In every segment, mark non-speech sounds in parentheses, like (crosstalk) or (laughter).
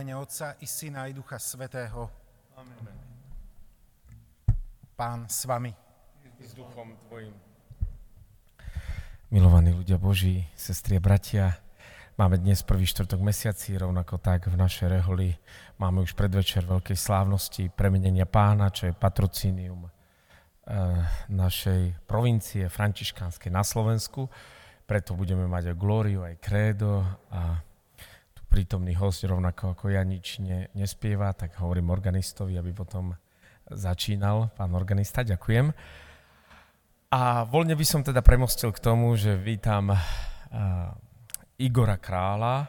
mene Otca i Syna i Ducha Svetého. Amen. Pán s vami. S duchom tvojim. Milovaní ľudia Boží, sestri a bratia, máme dnes prvý štvrtok mesiaci, rovnako tak v našej reholi máme už predvečer veľkej slávnosti premenenia pána, čo je patrocínium eh, našej provincie františkánskej na Slovensku. Preto budeme mať aj glóriu, aj krédo a prítomný host, rovnako ako ja, nič ne, nespieva, tak hovorím organistovi, aby potom začínal pán organista. Ďakujem. A voľne by som teda premostil k tomu, že vítam uh, Igora Krála.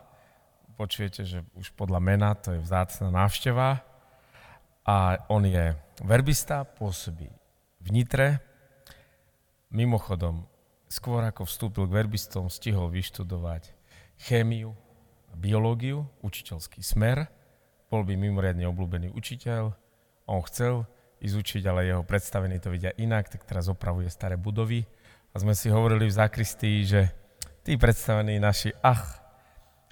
Počujete, že už podľa mena to je vzácna návšteva. A on je verbista, pôsobí v Nitre. Mimochodom, skôr ako vstúpil k verbistom, stihol vyštudovať chémiu, biológiu, učiteľský smer. Bol by mimoriadne obľúbený učiteľ. On chcel ísť učiť, ale jeho predstavení to vidia inak, tak teraz opravuje staré budovy. A sme si hovorili v zákristii, že tí predstavení naši, ach,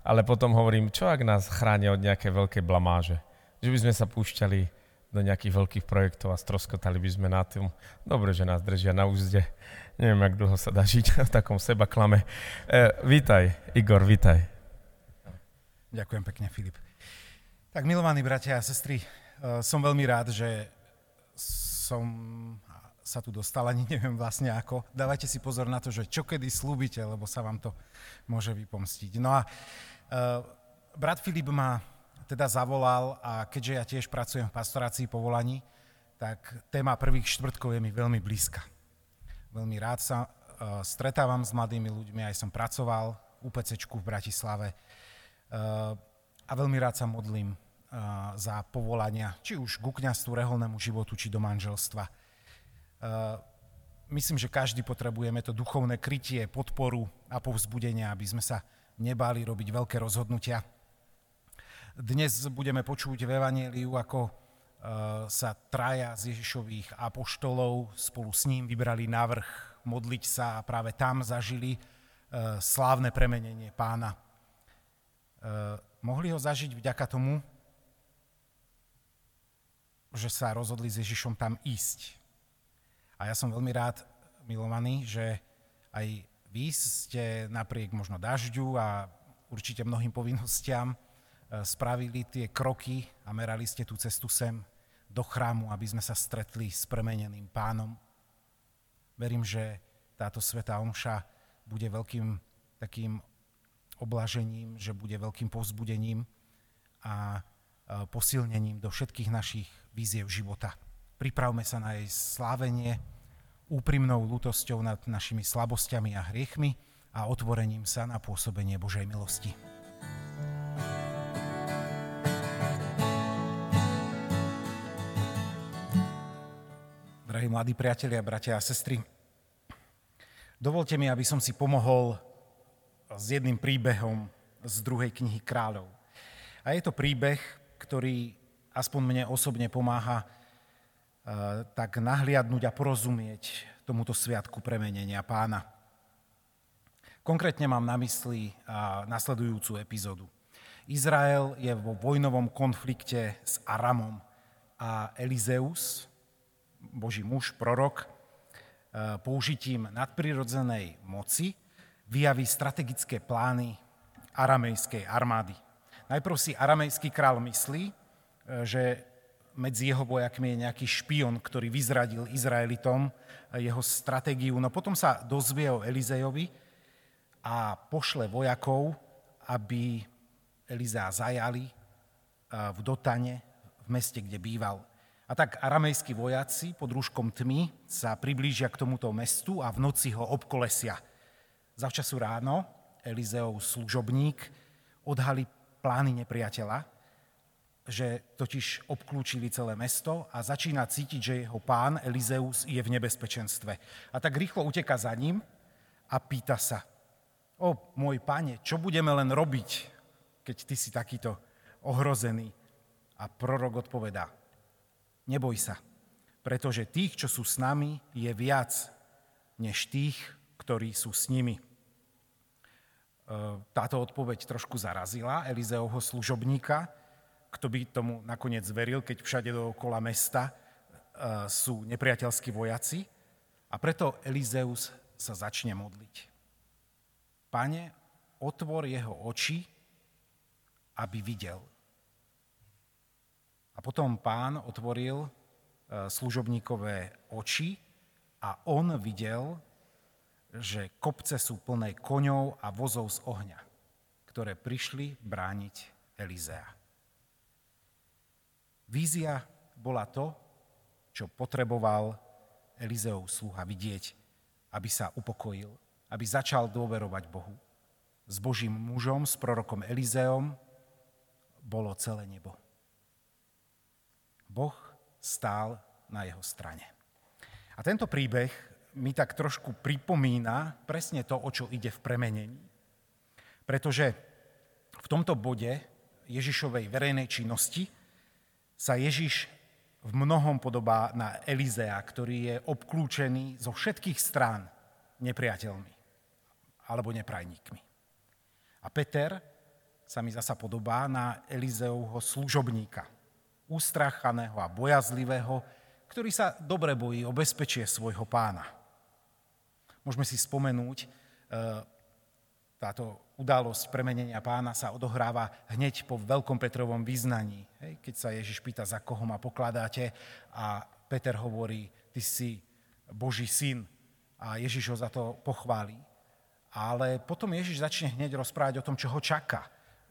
ale potom hovorím, čo ak nás chránia od nejaké veľké blamáže? Že by sme sa púšťali do nejakých veľkých projektov a stroskotali by sme na tým. Dobre, že nás držia na úzde. Neviem, jak dlho sa dá žiť (laughs) v takom seba klame. E, vítaj, Igor, vítaj. Ďakujem pekne, Filip. Tak milovaní bratia a sestry, e, som veľmi rád, že som sa tu dostal, ani neviem vlastne ako. Dávajte si pozor na to, že čo kedy slúbite, lebo sa vám to môže vypomstiť. No a uh, brat Filip ma teda zavolal a keďže ja tiež pracujem v pastorácii povolaní, tak téma prvých štvrtkov je mi veľmi blízka. Veľmi rád sa uh, stretávam s mladými ľuďmi, aj som pracoval v UPC v Bratislave a veľmi rád sa modlím za povolania, či už ku kniastvu, reholnému životu, či do manželstva. Myslím, že každý potrebujeme to duchovné krytie, podporu a povzbudenie, aby sme sa nebáli robiť veľké rozhodnutia, dnes budeme počuť v Evangeliu, ako sa traja z Ježišových apoštolov spolu s ním vybrali návrh modliť sa a práve tam zažili slávne premenenie pána. E, mohli ho zažiť vďaka tomu, že sa rozhodli s Ježišom tam ísť. A ja som veľmi rád, milovaný, že aj vy ste napriek možno dažďu a určite mnohým povinnostiam E, spravili tie kroky a merali ste tú cestu sem do chrámu, aby sme sa stretli s premeneným pánom. Verím, že táto svetá omša bude veľkým takým oblažením, že bude veľkým povzbudením a e, posilnením do všetkých našich víziev života. Pripravme sa na jej slávenie úprimnou lútosťou nad našimi slabosťami a hriechmi a otvorením sa na pôsobenie Božej milosti. drahí mladí priatelia, bratia a sestry. Dovolte mi, aby som si pomohol s jedným príbehom z druhej knihy kráľov. A je to príbeh, ktorý aspoň mne osobne pomáha uh, tak nahliadnúť a porozumieť tomuto sviatku premenenia pána. Konkrétne mám na mysli uh, nasledujúcu epizódu. Izrael je vo vojnovom konflikte s Aramom a Elizeus, Boží muž, prorok, e, použitím nadprirodzenej moci vyjaví strategické plány aramejskej armády. Najprv si aramejský král myslí, e, že medzi jeho vojakmi je nejaký špion, ktorý vyzradil Izraelitom e, jeho stratégiu. No potom sa dozvie o Elizejovi a pošle vojakov, aby Elizea zajali v Dotane, v meste, kde býval. A tak aramejskí vojaci pod rúškom tmy sa priblížia k tomuto mestu a v noci ho obkolesia. Zavčasu ráno Elizeov služobník odhalí plány nepriateľa, že totiž obklúčili celé mesto a začína cítiť, že jeho pán Elizeus je v nebezpečenstve. A tak rýchlo uteka za ním a pýta sa, o môj pane, čo budeme len robiť, keď ty si takýto ohrozený? A prorok odpovedá, neboj sa, pretože tých, čo sú s nami, je viac než tých, ktorí sú s nimi. E, táto odpoveď trošku zarazila Elizeovho služobníka kto by tomu nakoniec veril, keď všade dookola mesta sú nepriateľskí vojaci. A preto Elizeus sa začne modliť. Pane, otvor jeho oči, aby videl. A potom pán otvoril e, služobníkové oči a on videl, že kopce sú plné koňov a vozov z ohňa, ktoré prišli brániť Elizea. Vízia bola to, čo potreboval Elizeov sluha vidieť, aby sa upokojil, aby začal dôverovať Bohu. S Božím mužom, s prorokom Elizeom bolo celé nebo. Boh stál na jeho strane. A tento príbeh mi tak trošku pripomína presne to, o čo ide v premenení. Pretože v tomto bode Ježišovej verejnej činnosti sa Ježiš v mnohom podobá na Elizea, ktorý je obklúčený zo všetkých strán nepriateľmi alebo neprajníkmi. A Peter sa mi zasa podobá na Elizeovho služobníka, ustrachaného a bojazlivého, ktorý sa dobre bojí o bezpečie svojho pána. Môžeme si spomenúť, e, táto udalosť premenenia pána sa odohráva hneď po Veľkom Petrovom význaní. Keď sa Ježiš pýta, za koho ma pokladáte a Peter hovorí, ty si Boží syn a Ježiš ho za to pochváli. Ale potom Ježiš začne hneď rozprávať o tom, čo ho čaká.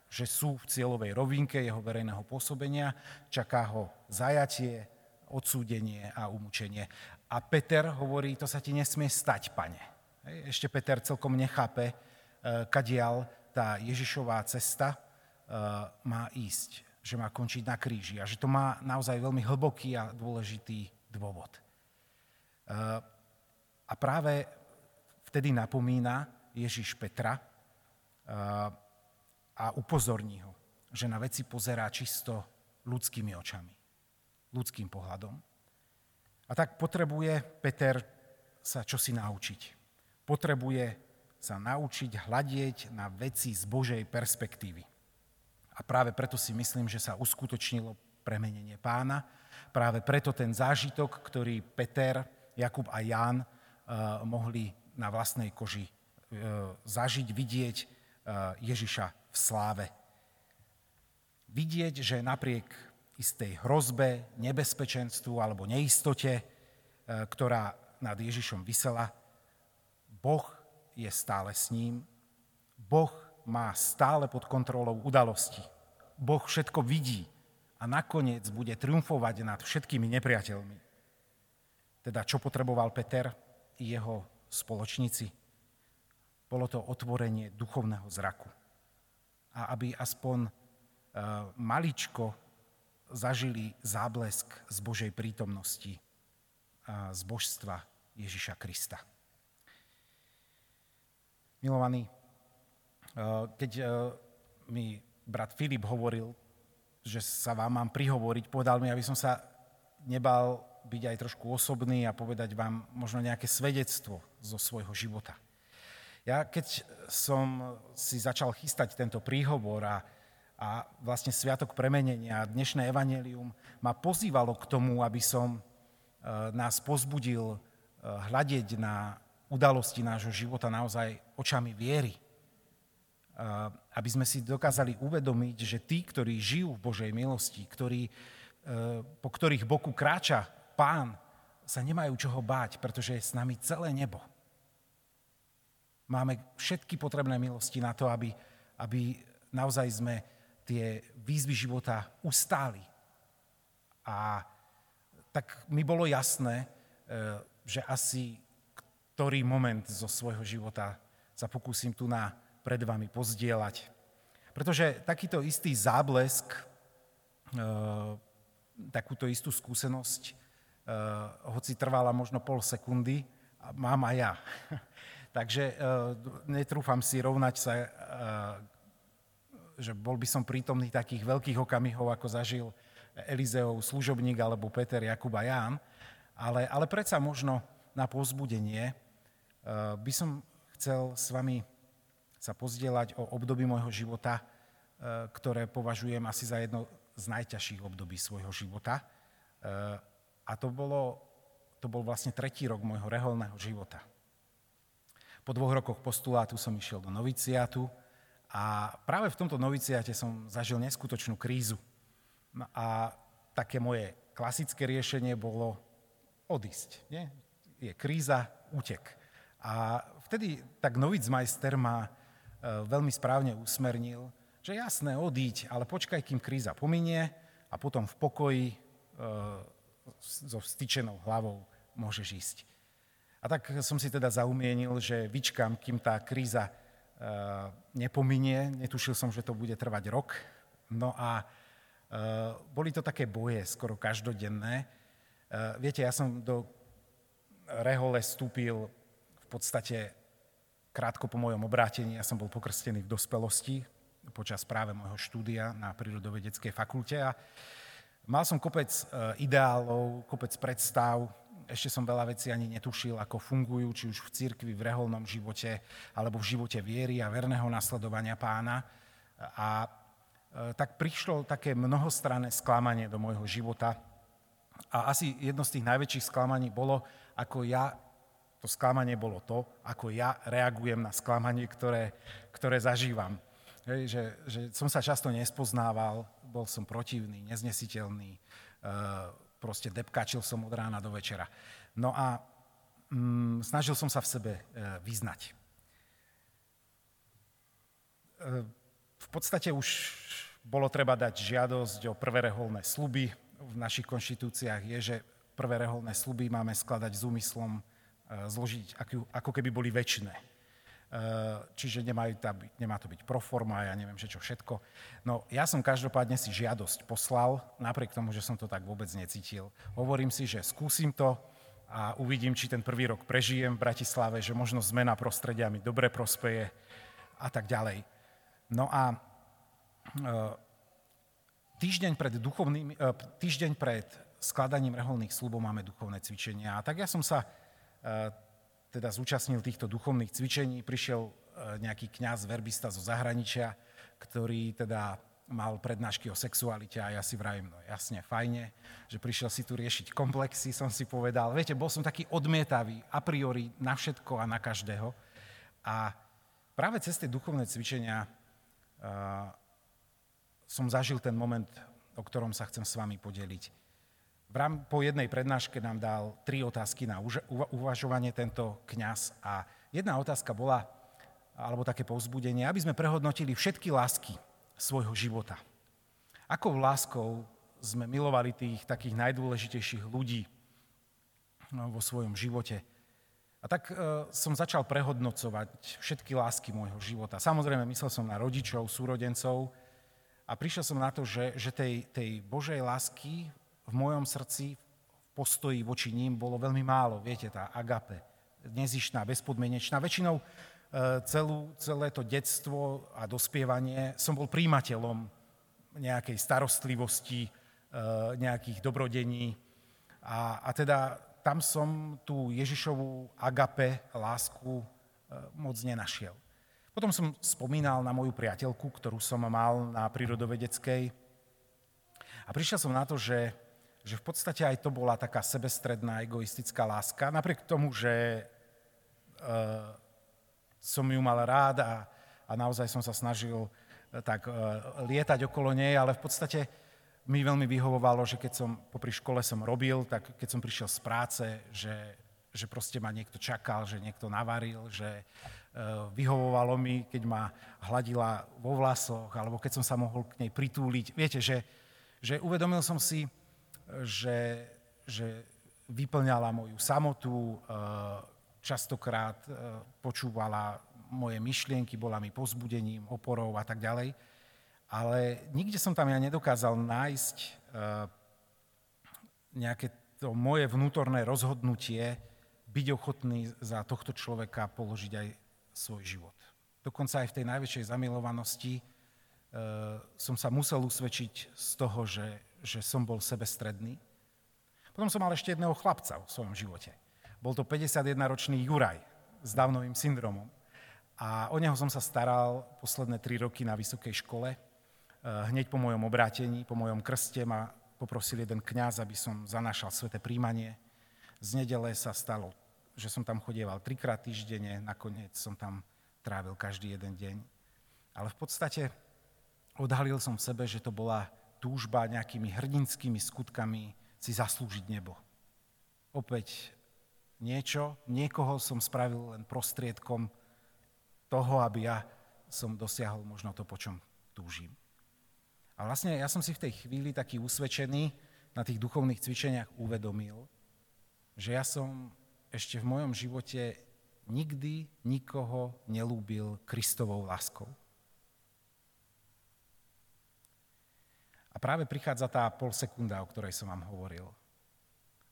Že sú v cieľovej rovinke jeho verejného pôsobenia, čaká ho zajatie, odsúdenie a umúčenie. A Peter hovorí, to sa ti nesmie stať, pane. Ešte Peter celkom nechápe, Eh, kadial tá Ježišová cesta eh, má ísť, že má končiť na kríži a že to má naozaj veľmi hlboký a dôležitý dôvod. Eh, a práve vtedy napomína Ježiš Petra a upozorní ho, že na veci pozerá čisto ľudskými očami, ľudským pohľadom. A tak potrebuje Peter sa čosi naučiť. Potrebuje sa naučiť hľadieť na veci z Božej perspektívy. A práve preto si myslím, že sa uskutočnilo premenenie pána. Práve preto ten zážitok, ktorý Peter, Jakub a Ján uh, mohli na vlastnej koži uh, zažiť, vidieť uh, Ježiša v sláve. Vidieť, že napriek istej hrozbe, nebezpečenstvu alebo neistote, ktorá nad Ježišom vysela, Boh je stále s ním. Boh má stále pod kontrolou udalosti. Boh všetko vidí a nakoniec bude triumfovať nad všetkými nepriateľmi. Teda čo potreboval Peter i jeho spoločníci? Bolo to otvorenie duchovného zraku. A aby aspoň e, maličko zažili záblesk z Božej prítomnosti z božstva Ježiša Krista. Milovaní, eh, keď eh, mi brat Filip hovoril, že sa vám mám prihovoriť, povedal mi, aby som sa nebal byť aj trošku osobný a povedať vám možno nejaké svedectvo zo svojho života. Ja keď som si začal chystať tento príhovor a, a vlastne Sviatok premenenia a dnešné evanelium ma pozývalo k tomu, aby som eh, nás pozbudil hľadieť na udalosti nášho života naozaj očami viery. Aby sme si dokázali uvedomiť, že tí, ktorí žijú v Božej milosti, ktorí, e, po ktorých boku kráča Pán, sa nemajú čoho báť, pretože je s nami celé nebo. Máme všetky potrebné milosti na to, aby, aby naozaj sme tie výzvy života ustáli. A tak mi bolo jasné, e, že asi ktorý moment zo svojho života sa pokúsim tu na pred vami pozdieľať. Pretože takýto istý záblesk, e, takúto istú skúsenosť, e, hoci trvala možno pol sekundy, mám aj ja. (laughs) Takže netrúfam si rovnať sa, že bol by som prítomný takých veľkých okamihov, ako zažil Elizeov služobník alebo Peter, Jakub a Ján, ale, ale predsa možno na povzbudenie, Eh, by som chcel s vami sa pozdieľať o období môjho života, eh, ktoré považujem asi za jedno z najťažších období svojho života. A to, bolo, to bol vlastne tretí rok môjho reholného života. Po dvoch rokoch postulátu som išiel do noviciátu a práve v tomto noviciáte som zažil neskutočnú krízu. No a také moje klasické riešenie bolo odísť. Nie? Je kríza, útek. A vtedy tak novicmajster ma e, veľmi správne usmernil, že jasné, odíď, ale počkaj, kým kríza pominie a potom v pokoji e, so vstyčenou hlavou môžeš ísť. A tak som si teda zaumienil, že vyčkám, kým tá kríza nepominie. Netušil som, že to bude trvať rok. No a Eh, boli to také boje, skoro každodenné. Eh, viete, ja som do rehole vstúpil v podstate krátko po mojom obrátení. Ja som bol pokrstený v dospelosti počas práve môjho štúdia na prírodovedeckej fakulte a mal som kopec ideálov, kopec predstav, ešte som veľa vecí ani netušil, ako fungujú, či už v cirkvi, v reholnom živote, alebo v živote viery a verného nasledovania pána. A E, tak prišlo také mnohostranné sklamanie do môjho života. A asi jedno z tých najväčších sklamaní bolo, ako ja, to sklamanie bolo to, ako ja reagujem na sklamanie, ktoré, ktoré zažívam. Hej, že, že som sa často nespoznával, bol som protivný, neznesiteľný, e, proste depkačil som od rána do večera. No a mm, snažil som sa v sebe e, vyznať. E, v podstate už bolo treba dať žiadosť o prvé reholné sluby. V našich konštitúciách je, že prvé reholné sluby máme skladať s úmyslom e, zložiť, ako keby boli väčšie. E, čiže nemajú nemá to byť proforma, ja neviem, že čo všetko. No ja som každopádne si žiadosť poslal, napriek tomu, že som to tak vôbec necítil. Hovorím si, že skúsim to a uvidím, či ten prvý rok prežijem v Bratislave, že možno zmena prostredia mi dobre prospeje a tak ďalej. No a Eh, týždeň pred, duchovným, eh, týždeň pred skladaním reholných slubov máme duchovné cvičenia. A tak ja som sa eh, teda zúčastnil týchto duchovných cvičení. Prišiel nejaký kňaz, verbista zo zahraničia, ktorý teda mal prednášky o sexualite a ja si vravím, no jasne, fajne, že prišiel si tu riešiť komplexy, som si povedal. Viete, bol som taký odmietavý a priori na všetko a na každého. A práve cez tie duchovné cvičenia som zažil ten moment, o ktorom sa chcem s vami podeliť. Po jednej prednáške nám dal tri otázky na uvažovanie tento kňaz a jedna otázka bola, alebo také povzbudenie, aby sme prehodnotili všetky lásky svojho života. Akou láskou sme milovali tých takých najdôležitejších ľudí no, vo svojom živote. A tak e, som začal prehodnocovať všetky lásky môjho života. Samozrejme, myslel som na rodičov, súrodencov, a prišiel som na to, že, že tej, tej Božej lásky v mojom srdci, v postoji voči ním bolo veľmi málo. Viete, tá agape, nezišná, bezpodmienečná. Väčšinou e, celú, celé to detstvo a dospievanie som bol príjimateľom nejakej starostlivosti, e, nejakých dobrodení. A, a teda tam som tú Ježišovú agape, lásku e, moc nenašiel. Potom som spomínal na moju priateľku, ktorú som mal na prírodovedeckej. A prišiel som na to, že, že v podstate aj to bola taká sebestredná, egoistická láska. Napriek tomu, že uh, som ju mal rád a, a naozaj som sa snažil uh, tak uh, lietať okolo nej, ale v podstate mi veľmi vyhovovalo, že keď som popri škole som robil, tak keď som prišiel z práce, že, že proste ma niekto čakal, že niekto navaril, že Eh, vyhovovalo mi, keď ma hladila vo vlasoch, alebo keď som sa mohol k nej pritúliť. Viete, že, že uvedomil som si, že, že vyplňala moju samotu, eh, častokrát eh, počúvala moje myšlienky, bola mi pozbudením, oporou a tak ďalej. Ale nikde som tam ja nedokázal nájsť nejaké to moje vnútorné rozhodnutie byť ochotný za tohto človeka položiť aj svoj život. Dokonca aj v tej najväčšej zamilovanosti e, som sa musel usvedčiť z toho, že, že som bol sebestredný. Potom som mal ešte jedného chlapca v svojom živote. Bol to 51-ročný Juraj s Downovým syndromom. A o neho som sa staral posledné tri roky na vysokej škole. hneď po mojom obrátení, po mojom krste ma poprosil jeden kňaz, aby som zanášal sveté príjmanie. Z nedele sa stalo, že som tam chodieval trikrát týždenne, nakoniec som tam trávil každý jeden deň. Ale v podstate odhalil som v sebe, že to bola túžba nejakými hrdinskými skutkami si zaslúžiť nebo. Opäť niečo, niekoho som spravil len prostriedkom toho, aby ja som dosiahol možno to, po čom túžim. A vlastne ja som si v tej chvíli taký usvedčený na tých duchovných cvičeniach uvedomil, že ja som ešte v mojom živote nikdy nikoho nelúbil Kristovou láskou. A práve prichádza tá pol sekunda, o ktorej som vám hovoril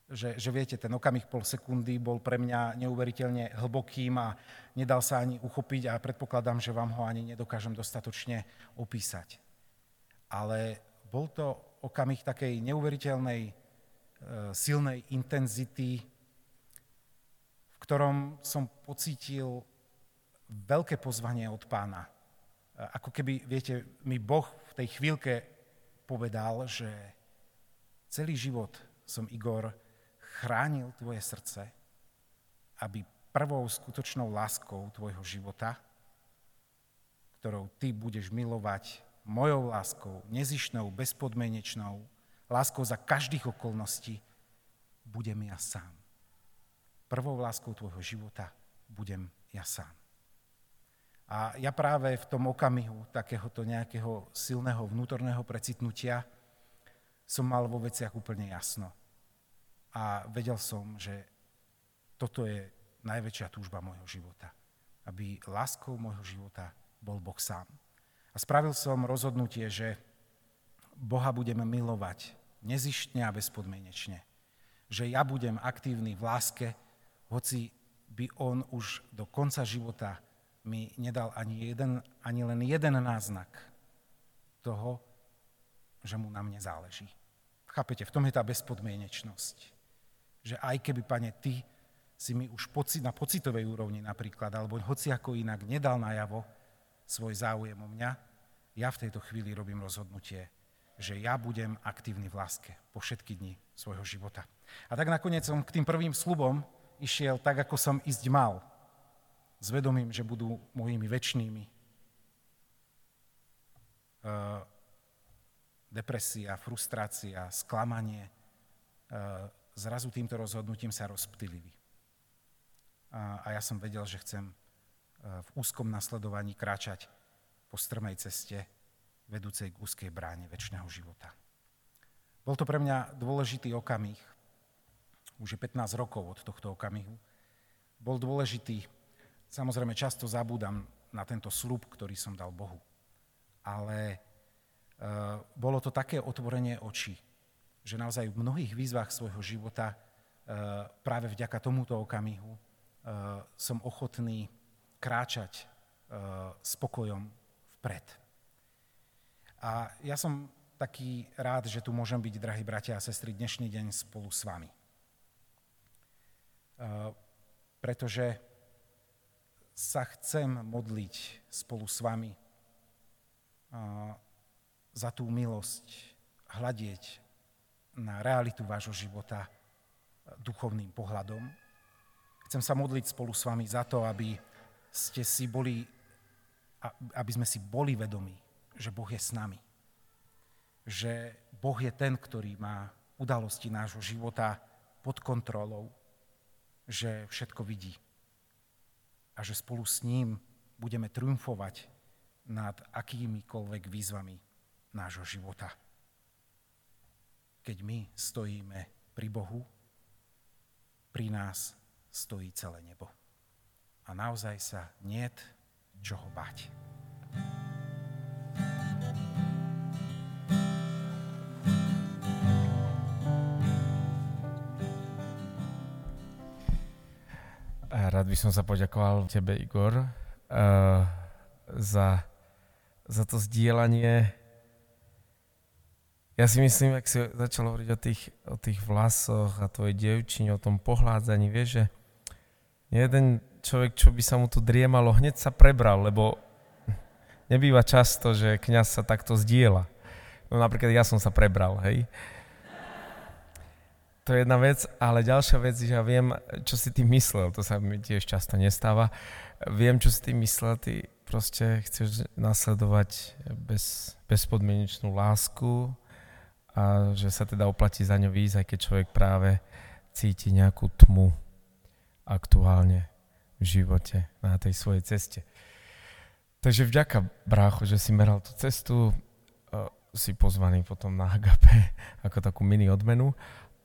že, že viete, ten okamih pol sekundy bol pre mňa neuveriteľne hlbokým a nedal sa ani uchopiť a predpokladám, že vám ho ani nedokážem dostatočne opísať. Ale bol to okamih takej neuveriteľnej, e, silnej intenzity, v ktorom som pocítil veľké pozvanie od pána. E, ako keby, viete, mi Boh v tej chvíľke povedal, že celý život som Igor chránil tvoje srdce, aby prvou skutočnou láskou tvojho života, ktorou ty budeš milovať mojou láskou, nezišnou, bezpodmenečnou, láskou za každých okolností, budem ja sám. Prvou láskou tvojho života budem ja sám. A ja práve v tom okamihu takéhoto nejakého silného vnútorného precitnutia som mal vo veciach úplne jasno a vedel som, že toto je najväčšia túžba môjho života. Aby láskou môjho života bol Boh sám. A spravil som rozhodnutie, že Boha budeme milovať nezištne a bezpodmienečne. Že ja budem aktívny v láske, hoci by on už do konca života mi nedal ani, jeden, ani len jeden náznak toho, že mu na mne záleží. Chápete, v tom je tá bezpodmienečnosť že aj keby, pane, ty si mi už pocit, na pocitovej úrovni napríklad, alebo hoci ako inak nedal najavo svoj záujem o mňa, ja v tejto chvíli robím rozhodnutie, že ja budem aktívny v láske po všetky dni svojho života. A tak nakoniec som k tým prvým slubom išiel tak, ako som ísť mal. S vedomím, že budú mojimi väčšnými. Uh, depresia, frustrácia, sklamanie, uh, zrazu týmto rozhodnutím sa rozptylili. A, ja som vedel, že chcem e, v úzkom nasledovaní kráčať po strmej ceste vedúcej k úzkej bráne väčšného života. Bol to pre mňa dôležitý okamih, už je 15 rokov od tohto okamihu. Bol dôležitý, samozrejme často zabúdam na tento slub, ktorý som dal Bohu. Ale e, bolo to také otvorenie očí, že naozaj v mnohých výzvach svojho života e, práve vďaka tomuto okamihu e, som ochotný kráčať e, spokojom vpred. A ja som taký rád, že tu môžem byť, drahí bratia a sestry, dnešný deň spolu s vami. Pretože sa chcem modliť spolu s vami za tú milosť, hľadieť na realitu vášho života duchovným pohľadom. Chcem sa modliť spolu s vami za to, aby ste si boli, aby sme si boli vedomí, že Boh je s nami. Že Boh je ten, ktorý má udalosti nášho života pod kontrolou, že všetko vidí a že spolu s ním budeme triumfovať nad akýmikoľvek výzvami nášho života keď my stojíme pri Bohu, pri nás stojí celé nebo. A naozaj sa niet čoho bať. Rád by som sa poďakoval tebe, Igor, uh, za, za to zdieľanie ja si myslím, ak si začal hovoriť o tých, o tých vlasoch a tvojej dievčine, o tom pohľádzaní, vieš, že jeden človek, čo by sa mu tu driemalo, hneď sa prebral, lebo nebýva často, že kňaz sa takto zdieľa. No napríklad ja som sa prebral, hej. To je jedna vec, ale ďalšia vec, že ja viem, čo si ty myslel, to sa mi tiež často nestáva. Viem, čo si ty myslel, ty proste chceš nasledovať bez, bezpodmienečnú lásku a že sa teda oplatí za ňu výjsť, aj keď človek práve cíti nejakú tmu aktuálne v živote na tej svojej ceste. Takže vďaka, brácho, že si meral tú cestu, si pozvaný potom na HGP (laughs) ako takú mini odmenu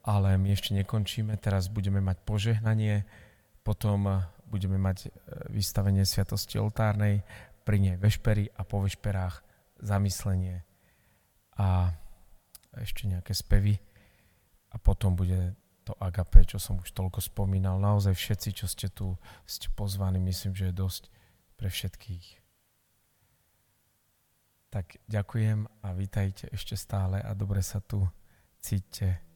ale my ešte nekončíme. Teraz budeme mať požehnanie, potom eh, budeme mať eh, vystavenie Sviatosti oltárnej, pri nej vešpery a po vešperách zamyslenie a ešte nejaké spevy a potom bude to agape, čo som už toľko spomínal. Naozaj všetci, čo ste tu, ste pozvaní, myslím, že je dosť pre všetkých. Tak ďakujem a vítajte ešte stále a dobre sa tu cíťte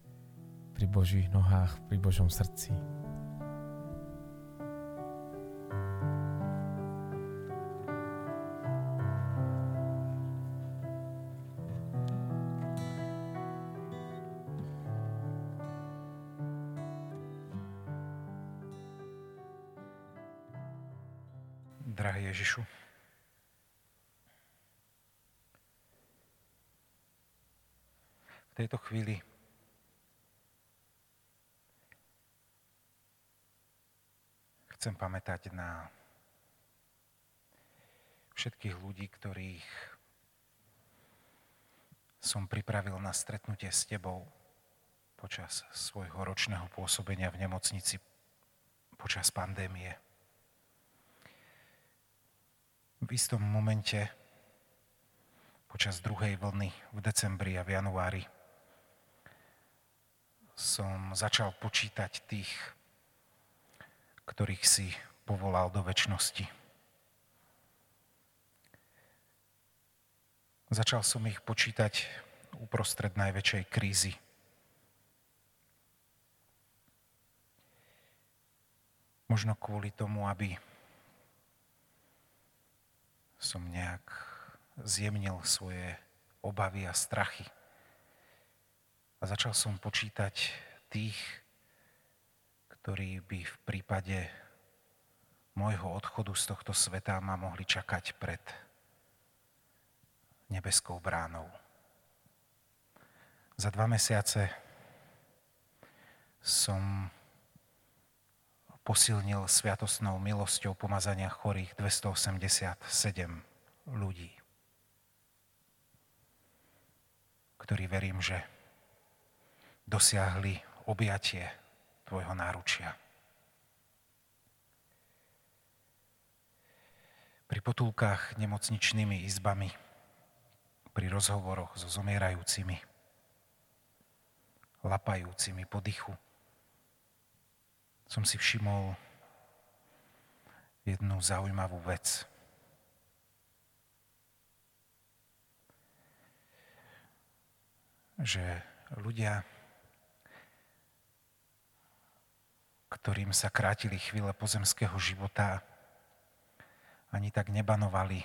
pri Božích nohách, pri Božom srdci. Drahý Ježišu, v tejto chvíli chcem pamätať na všetkých ľudí, ktorých som pripravil na stretnutie s Tebou počas svojho ročného pôsobenia v nemocnici počas pandémie. V istom momente počas druhej vlny v decembri a v januári som začal počítať tých ktorých si povolal do väčšnosti. Začal som ich počítať uprostred najväčšej krízy. Možno kvôli tomu, aby som nejak zjemnil svoje obavy a strachy. A začal som počítať tých, ktorí by v prípade môjho odchodu z tohto sveta ma mohli čakať pred nebeskou bránou. Za dva mesiace som posilnil sviatosnou milosťou pomazania chorých 287 ľudí, ktorí verím, že dosiahli objatie tvojho náručia. Pri potulkách nemocničnými izbami, pri rozhovoroch so zomierajúcimi, lapajúcimi po dychu, som si všimol jednu zaujímavú vec. Že ľudia ktorým sa krátili chvíle pozemského života, ani tak nebanovali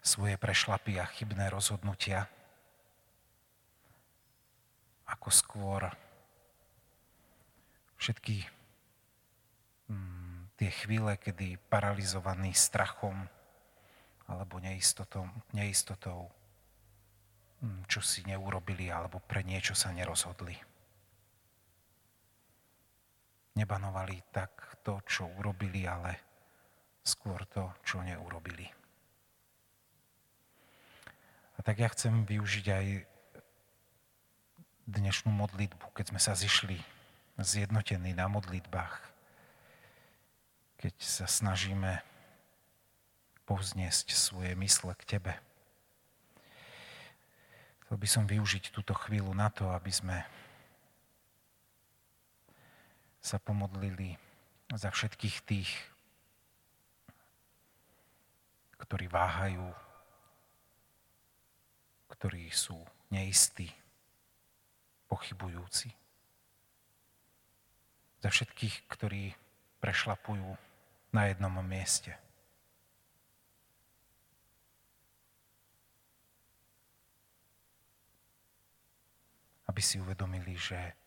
svoje prešlapy a chybné rozhodnutia, ako skôr všetky mm, tie chvíle, kedy paralizovaní strachom alebo neistotou, neistotou mm, čo si neurobili alebo pre niečo sa nerozhodli nebanovali tak to, čo urobili, ale skôr to, čo neurobili. A tak ja chcem využiť aj dnešnú modlitbu, keď sme sa zišli zjednotení na modlitbách, keď sa snažíme povzniesť svoje mysle k Tebe. Chcel by som využiť túto chvíľu na to, aby sme sa pomodlili za všetkých tých, ktorí váhajú, ktorí sú neistí, pochybujúci. Za všetkých, ktorí prešlapujú na jednom mieste. Aby si uvedomili, že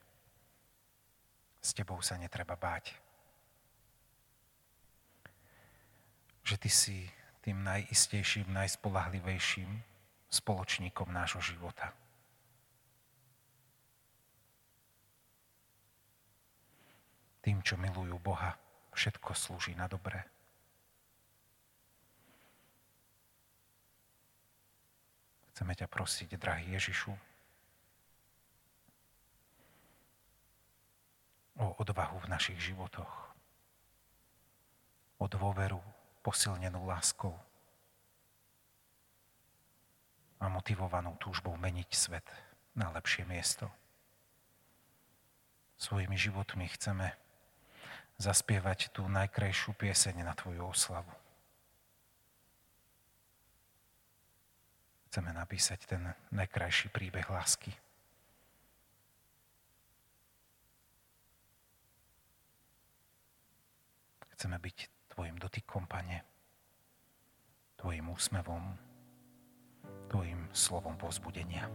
s tebou sa netreba báť. Že ty si tým najistejším, najspolahlivejším spoločníkom nášho života. Tým, čo milujú Boha, všetko slúži na dobré. Chceme ťa prosiť, drahý Ježišu, o odvahu v našich životoch, o dôveru posilnenú láskou a motivovanú túžbou meniť svet na lepšie miesto. Svojimi životmi chceme zaspievať tú najkrajšiu pieseň na Tvoju oslavu. Chceme napísať ten najkrajší príbeh lásky. Chceme byť Tvojim dotykom, Pane, Tvojim úsmevom, Tvojim slovom povzbudenia.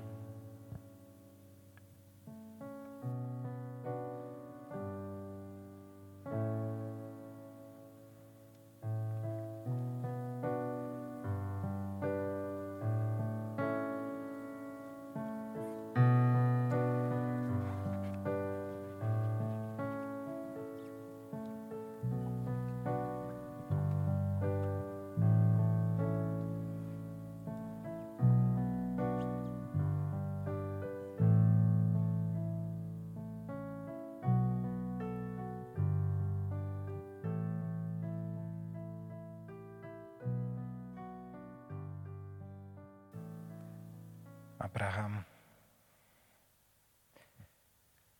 Abraham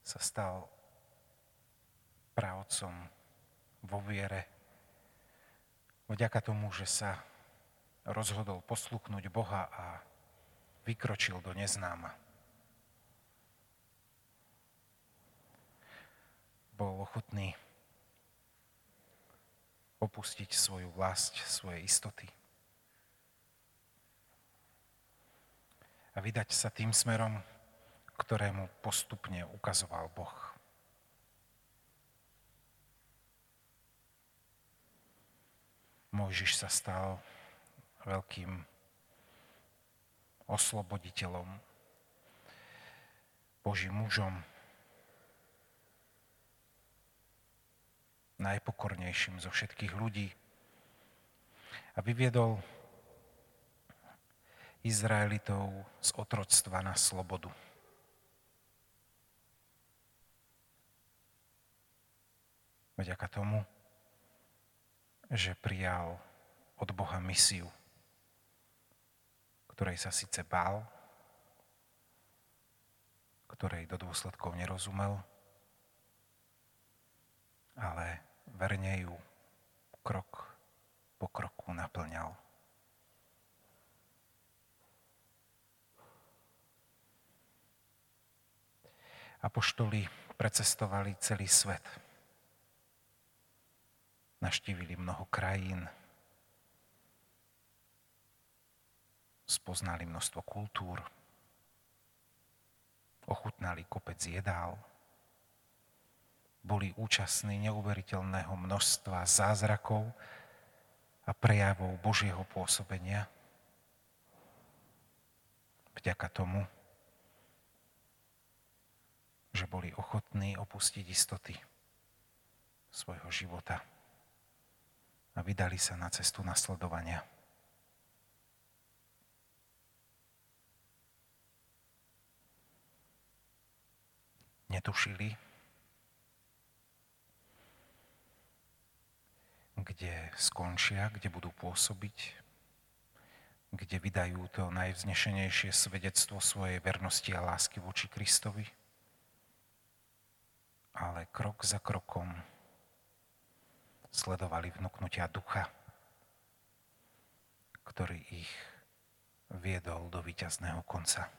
sa stal právcom vo viere vďaka tomu, že sa rozhodol posluchnúť Boha a vykročil do neznáma. Bol ochotný opustiť svoju vlast, svoje istoty. A vydať sa tým smerom, ktorému postupne ukazoval Boh. Mojžiš sa stal veľkým osloboditeľom, Božím mužom, najpokornejším zo všetkých ľudí a vyviedol Izraelitov z otroctva na slobodu. Vďaka tomu, že prijal od Boha misiu, ktorej sa síce bál, ktorej do dôsledkov nerozumel, ale verne ju krok po kroku naplňal. Apoštoli precestovali celý svet. Naštívili mnoho krajín, spoznali množstvo kultúr, ochutnali kopec jedál, boli účastní neuveriteľného množstva zázrakov a prejavov Božieho pôsobenia. Vďaka tomu že boli ochotní opustiť istoty svojho života a vydali sa na cestu nasledovania. Netušili, kde skončia, kde budú pôsobiť, kde vydajú to najvznešenejšie svedectvo svojej vernosti a lásky voči Kristovi ale krok za krokom sledovali vnúknutia ducha, ktorý ich viedol do víťazného konca.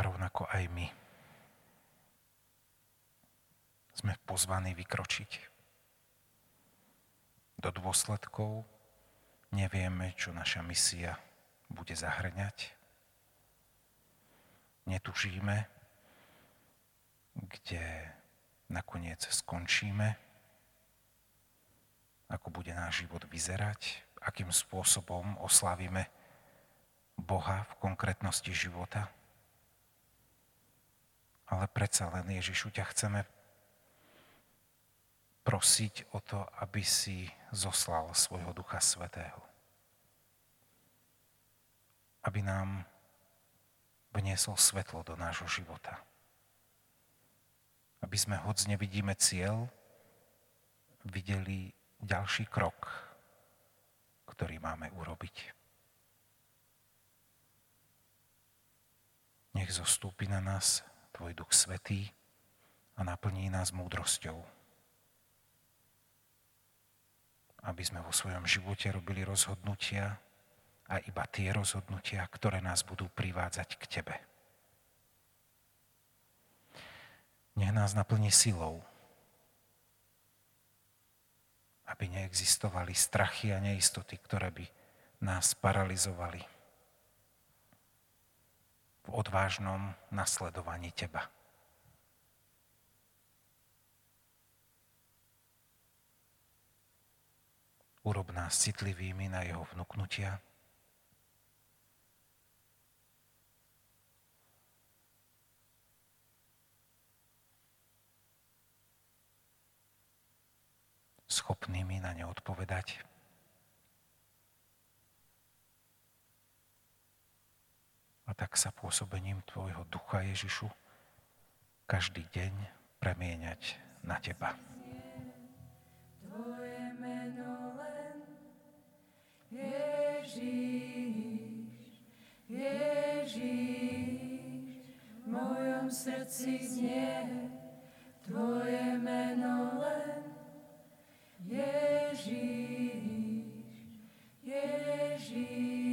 rovnako aj my sme pozvaní vykročiť do dôsledkov, nevieme, čo naša misia bude zahrňať. Netužíme, kde nakoniec skončíme, ako bude náš život vyzerať, akým spôsobom oslavíme Boha v konkrétnosti života. Ale predsa len Ježišu ťa chceme prosiť o to, aby si zoslal svojho Ducha Svetého. Aby nám vniesol svetlo do nášho života. Aby sme, hoď nevidíme cieľ, videli ďalší krok, ktorý máme urobiť. Nech zostúpi na nás Tvoj Duch Svetý a naplní nás múdrosťou. Aby sme vo svojom živote robili rozhodnutia a iba tie rozhodnutia, ktoré nás budú privádzať k Tebe. Nech nás naplní silou, aby neexistovali strachy a neistoty, ktoré by nás paralizovali v odvážnom nasledovaní Teba. Urob nás citlivými na jeho vnúknutia, schopnými na ne odpovedať. A tak sa pôsobením Tvojho ducha Ježišu každý deň premieňať na Teba. Ježíš, Ježíš, v mojom srdci znie Tvoje meno len. Ježíš, Ježíš,